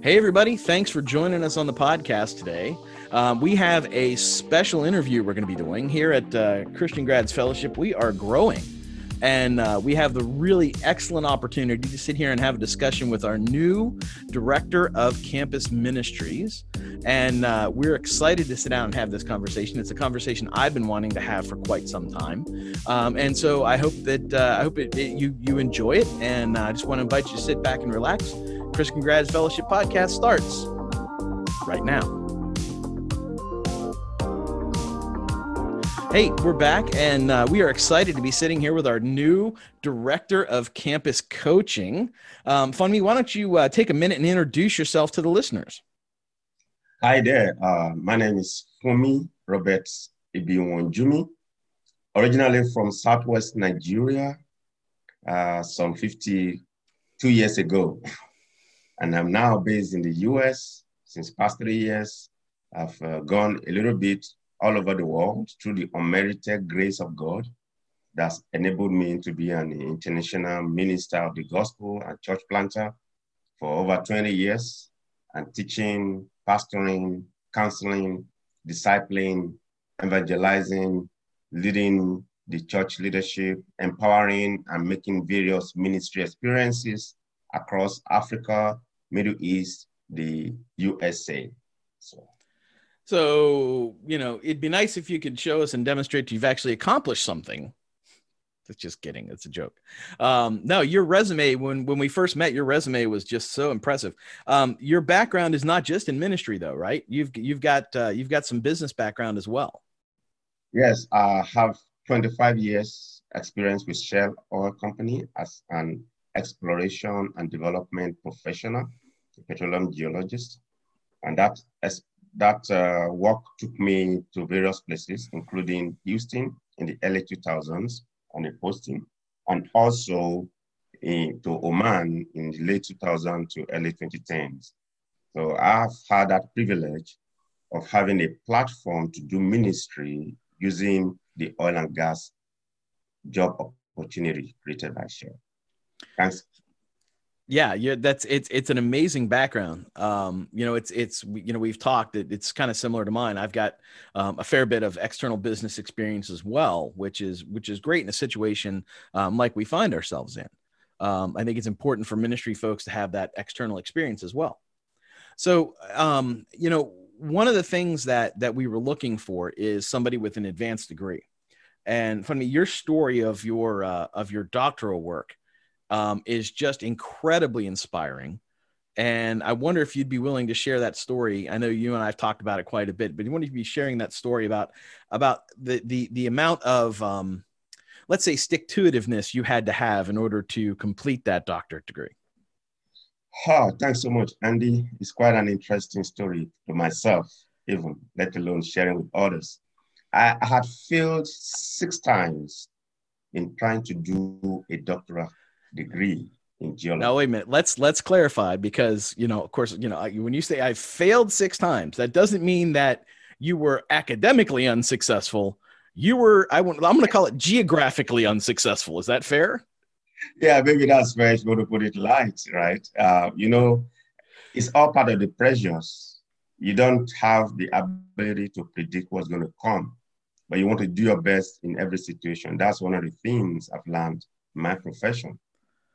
Hey, everybody. Thanks for joining us on the podcast today. Um, we have a special interview we're going to be doing here at uh, Christian Grads Fellowship. We are growing, and uh, we have the really excellent opportunity to sit here and have a discussion with our new director of campus ministries. And uh, we're excited to sit down and have this conversation. It's a conversation I've been wanting to have for quite some time, um, and so I hope that uh, I hope it, it, you you enjoy it. And I just want to invite you to sit back and relax Christian Grads Fellowship podcast starts right now. Hey, we're back, and uh, we are excited to be sitting here with our new director of campus coaching. Um, Funmi, why don't you uh, take a minute and introduce yourself to the listeners? Hi there. Uh, my name is Funmi Roberts Ibiwonjumi, originally from Southwest Nigeria, uh, some 52 years ago. And I'm now based in the US since past three years. I've uh, gone a little bit all over the world through the unmerited grace of God that's enabled me to be an international minister of the gospel and church planter for over 20 years and teaching, pastoring, counseling, discipling, evangelizing, leading the church leadership, empowering and making various ministry experiences across Africa, Middle East, the USA. So. So, you know, it'd be nice if you could show us and demonstrate you've actually accomplished something. It's just kidding. It's a joke. Um, no, your resume, when, when we first met, your resume was just so impressive. Um, your background is not just in ministry though, right? You've, you've got, uh, you've got some business background as well. Yes. I have 25 years experience with Shell Oil Company as an exploration and development professional, petroleum geologist. And that, that uh, work took me to various places, including Houston in the early 2000s on a posting, and also in, to Oman in the late 2000 to early 2010s. So I've had that privilege of having a platform to do ministry using the oil and gas job opportunity created by Shell. Thanks. Yeah, yeah, that's it's it's an amazing background. Um, you know, it's it's you know we've talked. It, it's kind of similar to mine. I've got um, a fair bit of external business experience as well, which is which is great in a situation um, like we find ourselves in. Um, I think it's important for ministry folks to have that external experience as well. So, um, you know, one of the things that that we were looking for is somebody with an advanced degree. And Funmi, your story of your uh, of your doctoral work um, is just incredibly inspiring. And I wonder if you'd be willing to share that story. I know you and I've talked about it quite a bit, but you want to be sharing that story about about the the the amount of um, let's say stick to itiveness you had to have in order to complete that doctorate degree. Oh, thanks so much, Andy. It's quite an interesting story to myself, even let alone sharing with others. I, had failed six times in trying to do a doctoral degree in geology. Now wait a minute. Let's let's clarify because you know, of course, you know, when you say I failed six times, that doesn't mean that you were academically unsuccessful. You were I want I'm going to call it geographically unsuccessful. Is that fair? Yeah, maybe that's fair. If you to put it light, right? Uh, you know, it's all part of the pressures. You don't have the ability to predict what's going to come, but you want to do your best in every situation. That's one of the things I've learned in my profession.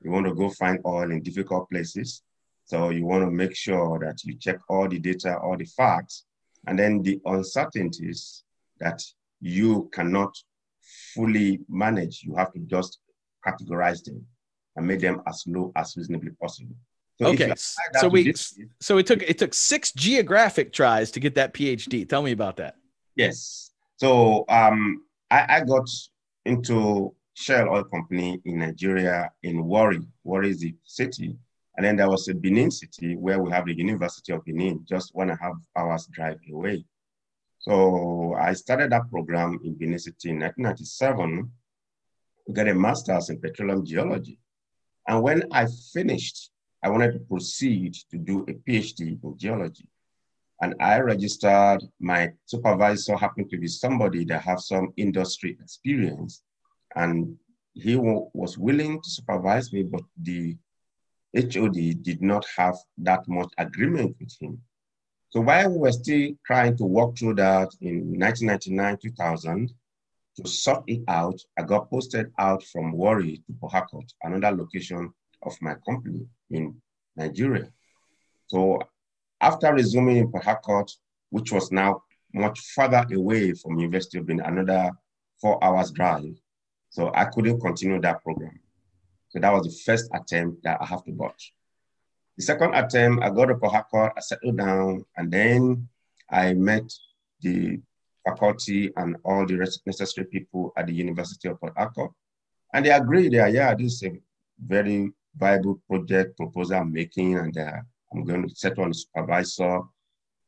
You want to go find oil in difficult places. So you want to make sure that you check all the data, all the facts, and then the uncertainties that you cannot fully manage. You have to just categorize them and make them as low as reasonably possible. So okay, so we so it took it took six geographic tries to get that PhD. Tell me about that. Yes. So um, I, I got into Shell Oil Company in Nigeria in Warri. Warri is the city. And then there was a Benin city where we have the University of Benin, just one and a half hours drive away. So I started that program in Benin City in 1997 to get a master's in petroleum geology. And when I finished, I wanted to proceed to do a PhD in geology. And I registered, my supervisor happened to be somebody that have some industry experience and he was willing to supervise me, but the HOD did not have that much agreement with him. So while we were still trying to work through that in 1999, 2000, to sort it out, I got posted out from Warri to Port Harcourt, another location of my company in Nigeria. So after resuming in Port Harcourt, which was now much further away from University of Benin, another four hours drive, so I couldn't continue that program. So that was the first attempt that I have to watch. The second attempt, I got to Port Harcourt, I settled down, and then I met the faculty and all the necessary people at the University of Port Harcourt. And they agreed that, yeah, this is a very viable project proposal I'm making, and uh, I'm going to settle on the supervisor.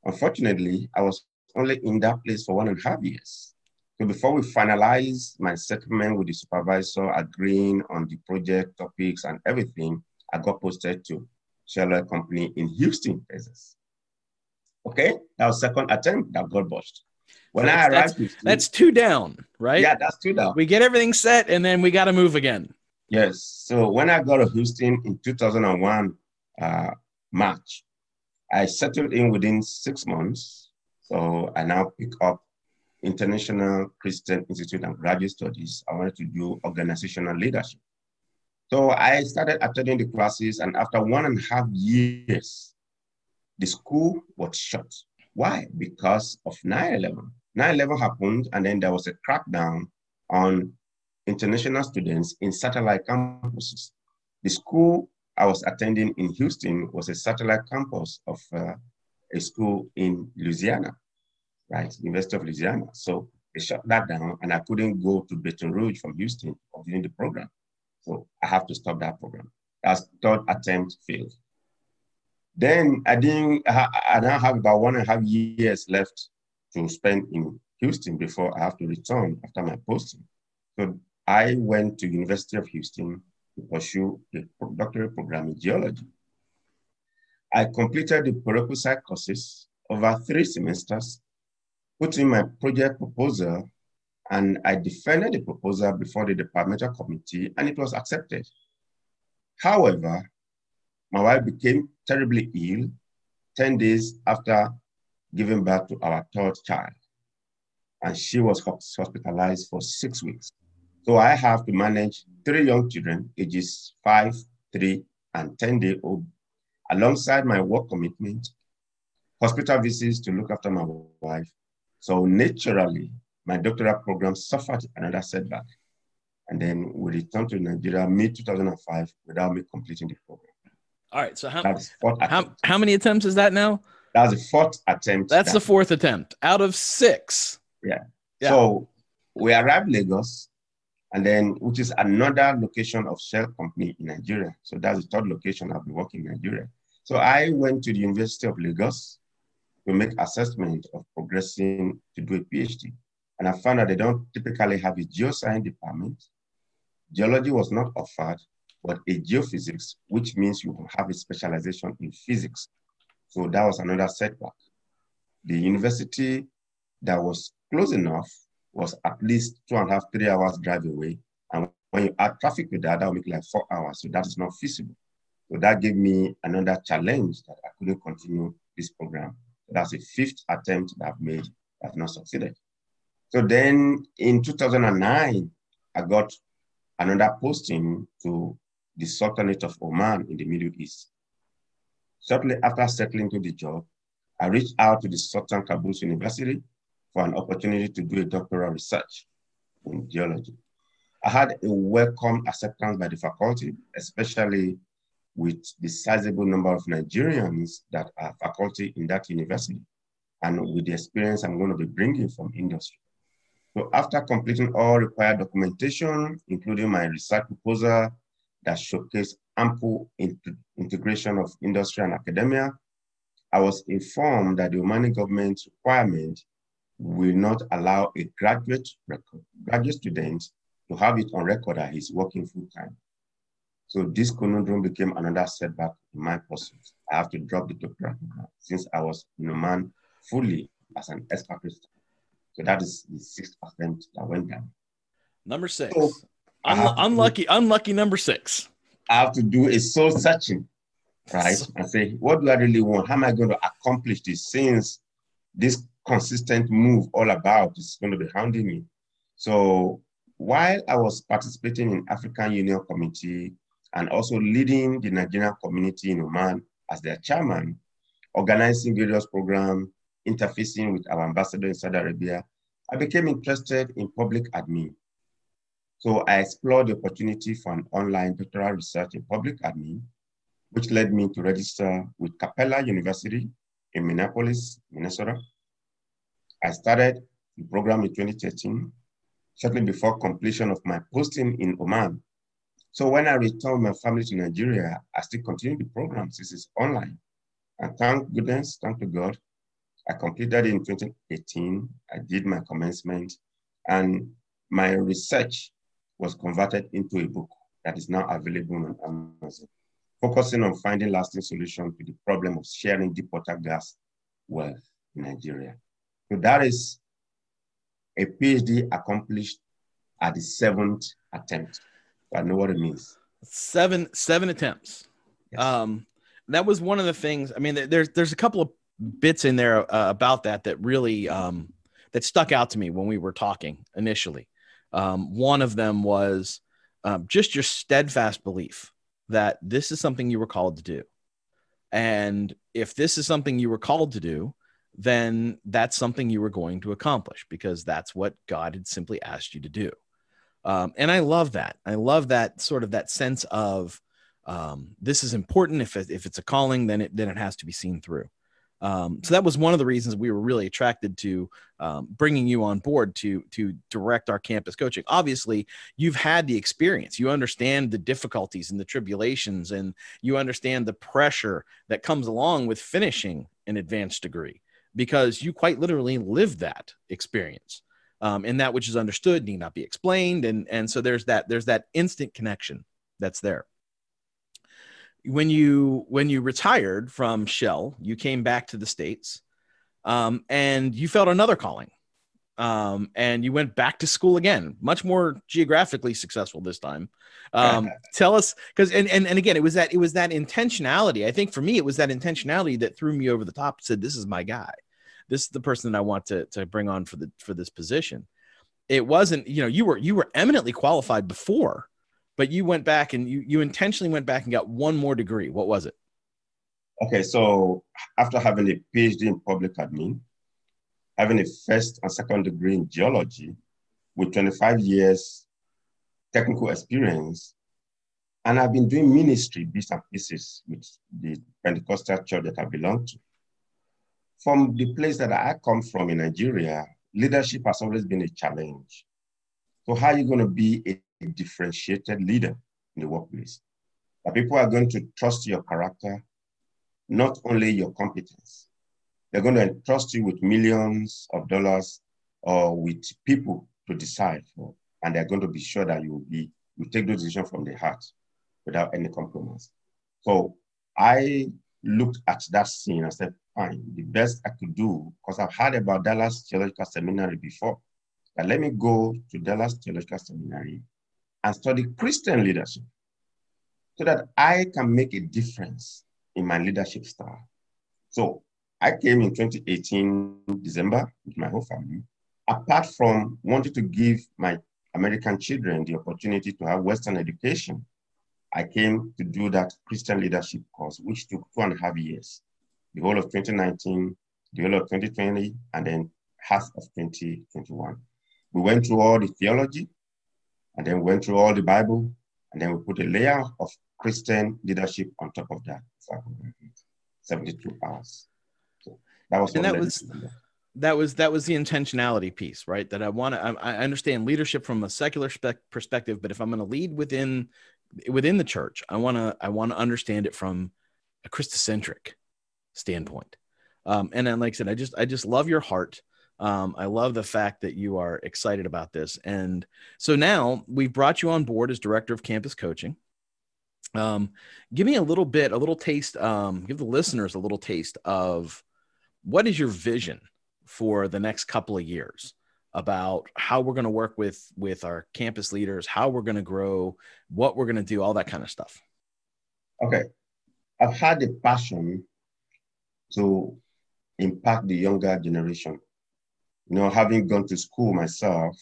Unfortunately, I was only in that place for one and a half years. So before we finalize my settlement with the supervisor, agreeing on the project topics and everything, I got posted to Shell Company in Houston, Texas. Okay, that was second attempt that got botched. When so I arrived, that's, that's two down, right? Yeah, that's two down. We get everything set, and then we got to move again. Yes. So when I got to Houston in 2001 uh, March, I settled in within six months. So I now pick up International Christian Institute and Graduate Studies, I wanted to do organizational leadership. So I started attending the classes, and after one and a half years, the school was shut. Why? Because of 9 11. 9 11 happened, and then there was a crackdown on international students in satellite campuses. The school I was attending in Houston was a satellite campus of uh, a school in Louisiana right? University of Louisiana. So they shut that down and I couldn't go to Baton Rouge from Houston continuing the program. So I have to stop that program. That's third attempt failed. Then I didn't, I now have about one and a half years left to spend in Houston before I have to return after my posting. So I went to University of Houston to pursue a doctorate program in geology. I completed the prerequisite courses over three semesters put in my project proposal and I defended the proposal before the departmental committee and it was accepted. However, my wife became terribly ill 10 days after giving birth to our third child. And she was hospitalized for six weeks. So I have to manage three young children, ages five, three, and 10 day old, alongside my work commitment, hospital visits to look after my wife, so naturally, my doctoral program suffered another setback. And then we returned to Nigeria mid 2005 without me completing the program. All right. So how, how, how many attempts is that now? That's the fourth attempt. That's that the fourth attempt out of six. Yeah. yeah. So we arrived Lagos, and then which is another location of Shell Company in Nigeria. So that's the third location I've been working in Nigeria. So I went to the University of Lagos to make assessment of progressing to do a PhD. And I found that they don't typically have a geoscience department. Geology was not offered, but a geophysics, which means you have a specialization in physics. So that was another setback. The university that was close enough was at least two and a half, three hours drive away. And when you add traffic with that, that would make like four hours. So that is not feasible. So that gave me another challenge that I couldn't continue this program. That's the fifth attempt that I've made that not succeeded. So then in 2009, I got another posting to the Sultanate of Oman in the Middle East. Shortly after settling to the job, I reached out to the Sultan Qaboos University for an opportunity to do a doctoral research in geology. I had a welcome acceptance by the faculty, especially with the sizable number of Nigerians that are faculty in that university and with the experience I'm going to be bringing from industry. So after completing all required documentation, including my research proposal that showcased ample integration of industry and academia, I was informed that the Omani government requirement will not allow a graduate graduate student to have it on record that he's working full time. So this conundrum became another setback in my pursuit. I have to drop the doctoral program since I was in Oman fully as an expatriate. So that is the sixth attempt that went down. Number six. So unlucky, unlucky number six. I have to do a soul searching right? and say, what do I really want? How am I going to accomplish this since this consistent move all about is going to be hounding me? So while I was participating in African Union Committee and also leading the Nigerian community in Oman as their chairman, organizing various programs, interfacing with our ambassador in Saudi Arabia, I became interested in public admin. So I explored the opportunity for an online doctoral research in public admin, which led me to register with Capella University in Minneapolis, Minnesota. I started the program in 2013, shortly before completion of my posting in Oman. So when I returned my family to Nigeria, I still continued the program since it's online. And thank goodness, thank to God, I completed it in 2018. I did my commencement and my research was converted into a book that is now available on Amazon, focusing on finding lasting solutions to the problem of sharing deep water gas wealth in Nigeria. So that is a PhD accomplished at the seventh attempt. I know what it means. Seven seven attempts. Yes. Um, that was one of the things. I mean, there's there's a couple of bits in there uh, about that that really um, that stuck out to me when we were talking initially. Um, one of them was um, just your steadfast belief that this is something you were called to do, and if this is something you were called to do, then that's something you were going to accomplish because that's what God had simply asked you to do. Um, and I love that. I love that sort of that sense of um, this is important. If, if it's a calling, then it then it has to be seen through. Um, so that was one of the reasons we were really attracted to um, bringing you on board to to direct our campus coaching. Obviously, you've had the experience. You understand the difficulties and the tribulations, and you understand the pressure that comes along with finishing an advanced degree because you quite literally lived that experience. Um, and that which is understood need not be explained, and and so there's that there's that instant connection that's there when you when you retired from Shell, you came back to the states, um, and you felt another calling, um, and you went back to school again, much more geographically successful this time. Um, tell us, because and, and and again, it was that it was that intentionality. I think for me, it was that intentionality that threw me over the top. Said, "This is my guy. This is the person that I want to to bring on for the for this position." It wasn't, you know, you were you were eminently qualified before but you went back and you you intentionally went back and got one more degree. What was it? Okay, so after having a PhD in public admin, having a first and second degree in geology, with 25 years technical experience, and I've been doing ministry bits and pieces with the Pentecostal church that I belong to. From the place that I come from in Nigeria, leadership has always been a challenge. So how are you going to be a differentiated leader in the workplace. That people are going to trust your character, not only your competence. They're going to entrust you with millions of dollars or with people to decide for, and they're going to be sure that you will be you take those decisions from the heart without any compromise. So I looked at that scene and said, fine, the best I could do, because I've heard about Dallas Theological Seminary before, but let me go to Dallas Theological Seminary and study Christian leadership so that I can make a difference in my leadership style. So I came in 2018, December, with my whole family. Apart from wanting to give my American children the opportunity to have Western education, I came to do that Christian leadership course, which took two and a half years, the whole of 2019, the whole of 2020, and then half of 2021. We went through all the theology, and then went through all the Bible, and then we put a layer of Christian leadership on top of that. 72 hours. So that was and that was that was that was the intentionality piece, right? That I want to I, I understand leadership from a secular spec- perspective, but if I'm going to lead within within the church, I want to I want to understand it from a Christocentric standpoint. Um, and then, like I said, I just I just love your heart. Um, I love the fact that you are excited about this. And so now we've brought you on board as director of campus coaching. Um, give me a little bit, a little taste, um, give the listeners a little taste of what is your vision for the next couple of years about how we're going to work with with our campus leaders, how we're going to grow, what we're going to do, all that kind of stuff. Okay. I've had a passion to impact the younger generation. You know, having gone to school myself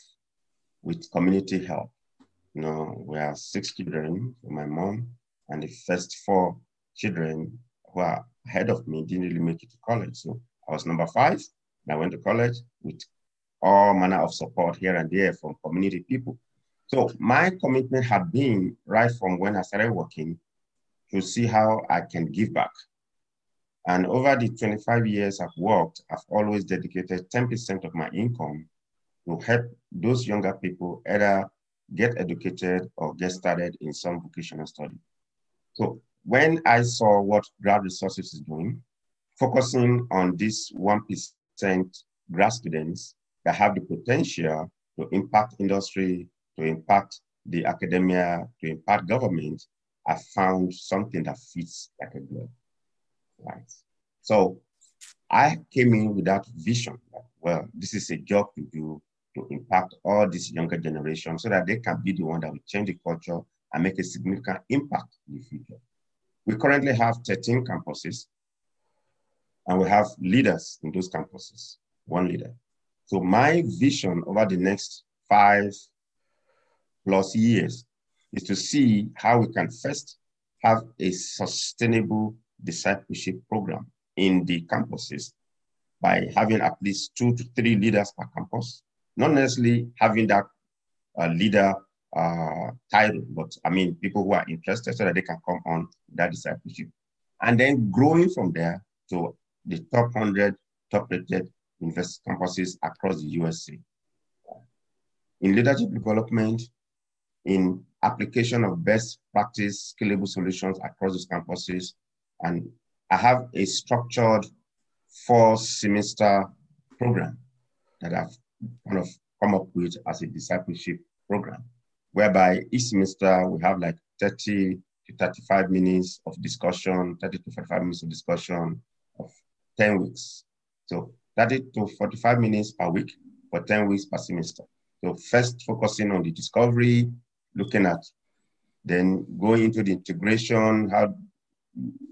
with community help. You know, we are six children for my mom, and the first four children who are ahead of me didn't really make it to college. So I was number five, and I went to college with all manner of support here and there from community people. So my commitment had been right from when I started working to see how I can give back. And over the 25 years I've worked, I've always dedicated 10% of my income to help those younger people either get educated or get started in some vocational study. So when I saw what grad resources is doing, focusing on this 1% grad students that have the potential to impact industry, to impact the academia, to impact government, I found something that fits like a glove. Right. So I came in with that vision that, well, this is a job to do to impact all this younger generation so that they can be the one that will change the culture and make a significant impact in the future. We currently have 13 campuses and we have leaders in those campuses, one leader. So my vision over the next five plus years is to see how we can first have a sustainable discipleship program in the campuses by having at least two to three leaders per campus, not necessarily having that uh, leader uh, title, but I mean people who are interested so that they can come on that discipleship. And then growing from there to the top 100 top rated university campuses across the USA. In leadership development, in application of best practice scalable solutions across these campuses. And I have a structured four semester program that I've kind of come up with as a discipleship program, whereby each semester we have like 30 to 35 minutes of discussion, 30 to 45 minutes of discussion of 10 weeks. So 30 to 45 minutes per week for 10 weeks per semester. So first focusing on the discovery, looking at then going into the integration, how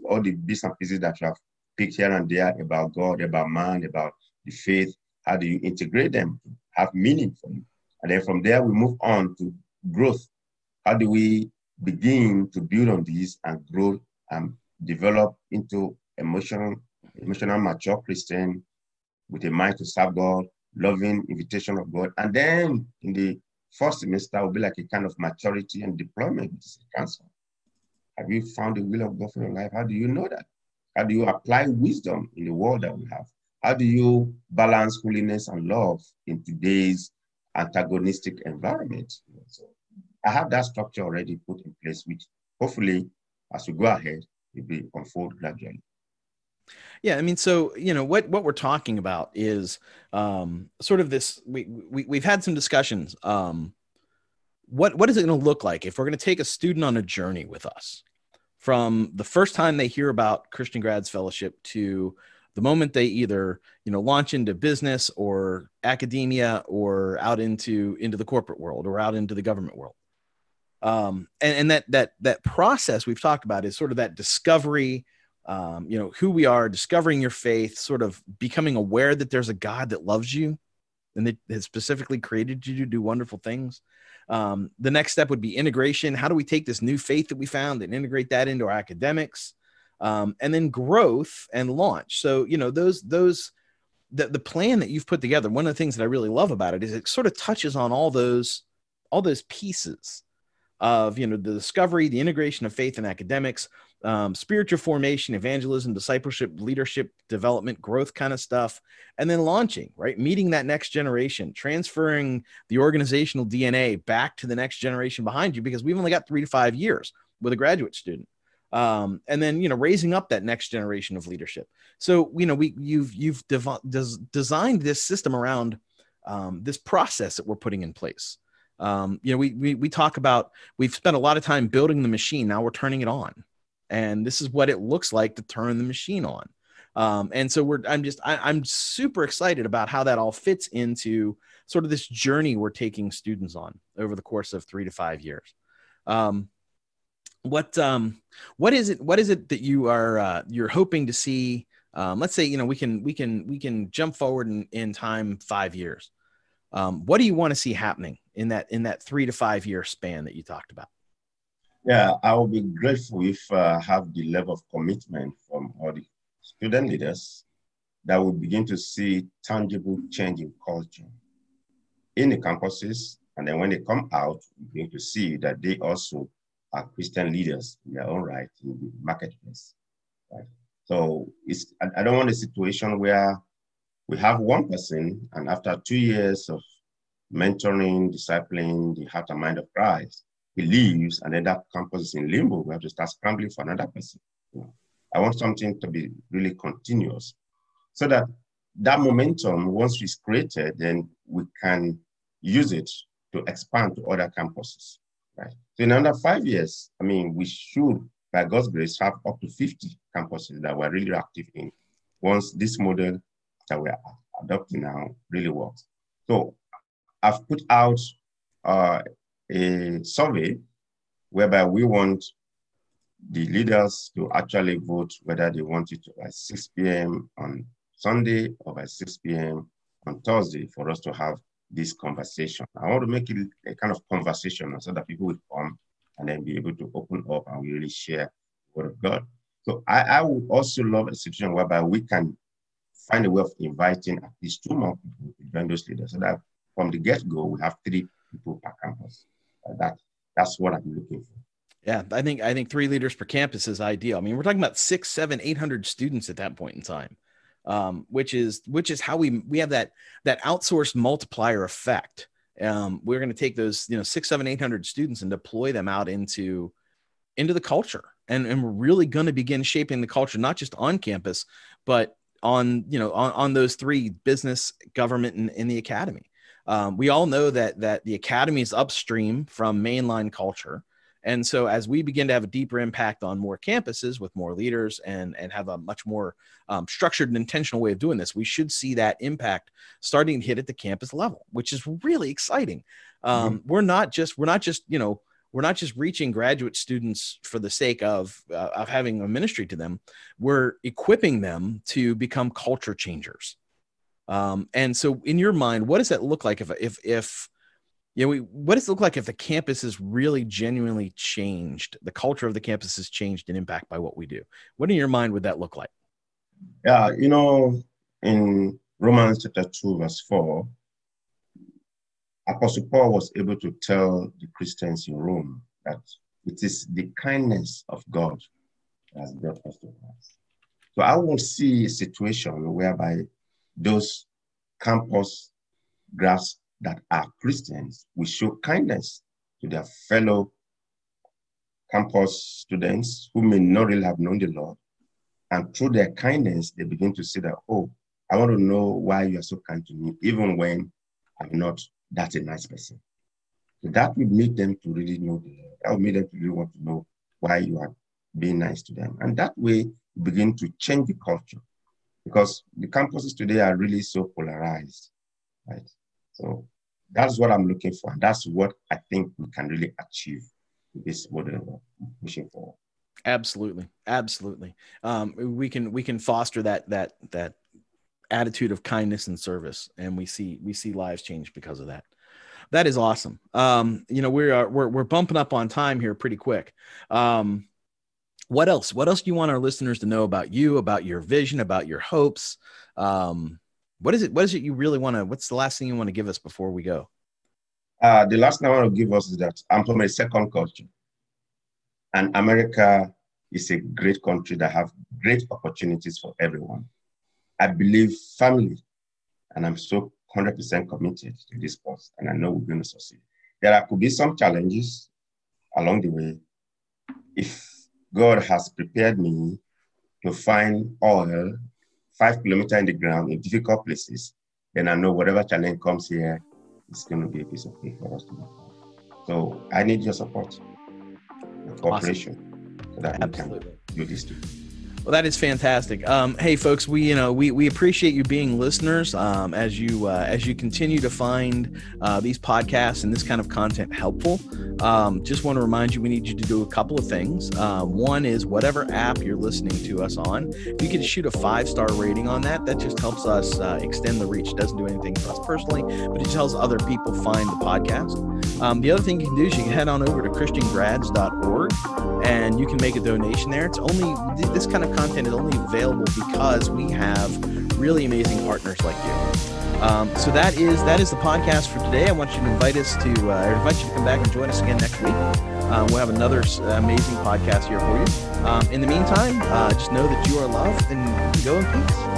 all the bits and pieces that you have picked here and there about God, about man, about the faith, how do you integrate them have meaning for you? And then from there, we move on to growth. How do we begin to build on these and grow and develop into emotional, emotional mature Christian with a mind to serve God, loving invitation of God. And then in the first semester will be like a kind of maturity and deployment, which is. Have you found the will of God for your life? How do you know that? How do you apply wisdom in the world that we have? How do you balance holiness and love in today's antagonistic environment? So I have that structure already put in place, which hopefully, as we go ahead, will be unfold gradually. Yeah, I mean, so you know what what we're talking about is um, sort of this. We, we we've had some discussions. Um, what what is it going to look like if we're going to take a student on a journey with us? From the first time they hear about Christian Grads Fellowship to the moment they either you know launch into business or academia or out into into the corporate world or out into the government world. Um, and, and that that that process we've talked about is sort of that discovery um, you know, who we are, discovering your faith, sort of becoming aware that there's a God that loves you and that has specifically created you to do wonderful things. Um, the next step would be integration. How do we take this new faith that we found and integrate that into our academics? Um, and then growth and launch. So, you know, those, those, the, the plan that you've put together, one of the things that I really love about it is it sort of touches on all those, all those pieces of, you know, the discovery, the integration of faith and academics, um, spiritual formation, evangelism, discipleship, leadership, development, growth kind of stuff, and then launching, right? Meeting that next generation, transferring the organizational DNA back to the next generation behind you because we've only got three to five years with a graduate student. Um, and then you know raising up that next generation of leadership. So you know we you've you've dev- des- designed this system around um, this process that we're putting in place. Um, you know we, we we talk about we've spent a lot of time building the machine. Now we're turning it on. And this is what it looks like to turn the machine on. Um, and so we're i'm just I, i'm super excited about how that all fits into sort of this journey we're taking students on over the course of three to five years. Um, what um what is it what is it that you are uh, you're hoping to see? Um, let's say you know we can we can we can jump forward in, in time five years. Um, what do you want to see happening in that in that three to five year span that you talked about yeah i will be grateful if uh, have the level of commitment from all the student leaders that we begin to see tangible change in culture in the campuses and then when they come out we begin to see that they also are Christian leaders in their own right in the marketplace. Right? So it's I, I don't want a situation where we have one person and after two years of mentoring, discipling the heart and mind of Christ, he leaves and then that campus is in limbo. We have to start scrambling for another person. I want something to be really continuous so that that momentum, once it's created, then we can use it to expand to other campuses right? So in under five years, I mean, we should, by God's grace, have up to 50 campuses that we're really active in once this model that we're adopting now really works. So I've put out uh, a survey whereby we want the leaders to actually vote whether they want it by 6 p.m. on Sunday or by 6 p.m. on Thursday for us to have this conversation. I want to make it a kind of conversation so that people will come and then be able to open up and really share the word of God. So I, I would also love a situation whereby we can find a way of inviting at least two more people to join those leaders so that from the get-go we have three people per campus. Uh, that that's what I'm looking for. Yeah, I think I think three leaders per campus is ideal. I mean, we're talking about six, seven, eight hundred students at that point in time um, which is which is how we we have that that outsourced multiplier effect. Um, we're going to take those you know six, seven, eight hundred students and deploy them out into into the culture, and and we're really going to begin shaping the culture not just on campus, but on you know on, on those three business, government, and in the academy. Um, we all know that that the academy is upstream from mainline culture and so as we begin to have a deeper impact on more campuses with more leaders and, and have a much more um, structured and intentional way of doing this, we should see that impact starting to hit at the campus level, which is really exciting. Um, mm-hmm. We're not just, we're not just, you know, we're not just reaching graduate students for the sake of, uh, of having a ministry to them. We're equipping them to become culture changers. Um, and so in your mind, what does that look like if, if, if, yeah, we, what does it look like if the campus is really genuinely changed? The culture of the campus has changed and impact by what we do. What in your mind would that look like? Yeah, you know, in Romans chapter 2, verse 4, Apostle Paul was able to tell the Christians in Rome that it is the kindness of God that has brought us to Christ. So I won't see a situation whereby those campus grass that are Christians will show kindness to their fellow campus students who may not really have known the Lord. And through their kindness, they begin to see that, oh, I want to know why you are so kind to me, even when I'm not that a nice person. So that will make them to really know the Lord. That make them to really want to know why you are being nice to them. And that way, begin to change the culture because the campuses today are really so polarized, right? So that's what I'm looking for. That's what I think we can really achieve with this model pushing forward. Absolutely, absolutely. Um, we can we can foster that that that attitude of kindness and service, and we see we see lives change because of that. That is awesome. Um, you know, we are we're we're bumping up on time here pretty quick. Um, what else? What else do you want our listeners to know about you, about your vision, about your hopes? Um, what is it? What is it you really want to? What's the last thing you want to give us before we go? Uh, the last thing I want to give us is that I'm from a second culture, and America is a great country that have great opportunities for everyone. I believe family, and I'm so 100% committed to this cause, and I know we're going to succeed. There could be some challenges along the way. If God has prepared me to find oil five kilometers in the ground in difficult places, then I know whatever challenge comes here is going to be a piece of cake for us to make. So I need your support, your cooperation, awesome. so that Absolutely. we can do this too. Well, that is fantastic. Um, hey, folks, we you know we, we appreciate you being listeners um, as you uh, as you continue to find uh, these podcasts and this kind of content helpful. Um, just want to remind you, we need you to do a couple of things. Uh, one is whatever app you're listening to us on, you could shoot a five star rating on that, that just helps us uh, extend the reach. Doesn't do anything for us personally, but it helps other people find the podcast. Um, the other thing you can do is you can head on over to christiangrads.org and you can make a donation there. It's only this kind of content is only available because we have really amazing partners like you. Um, so that is that is the podcast for today. I want you to invite us to uh, invite you to come back and join us again next week. Uh, we'll have another amazing podcast here for you. Um, in the meantime, uh, just know that you are loved and go in peace.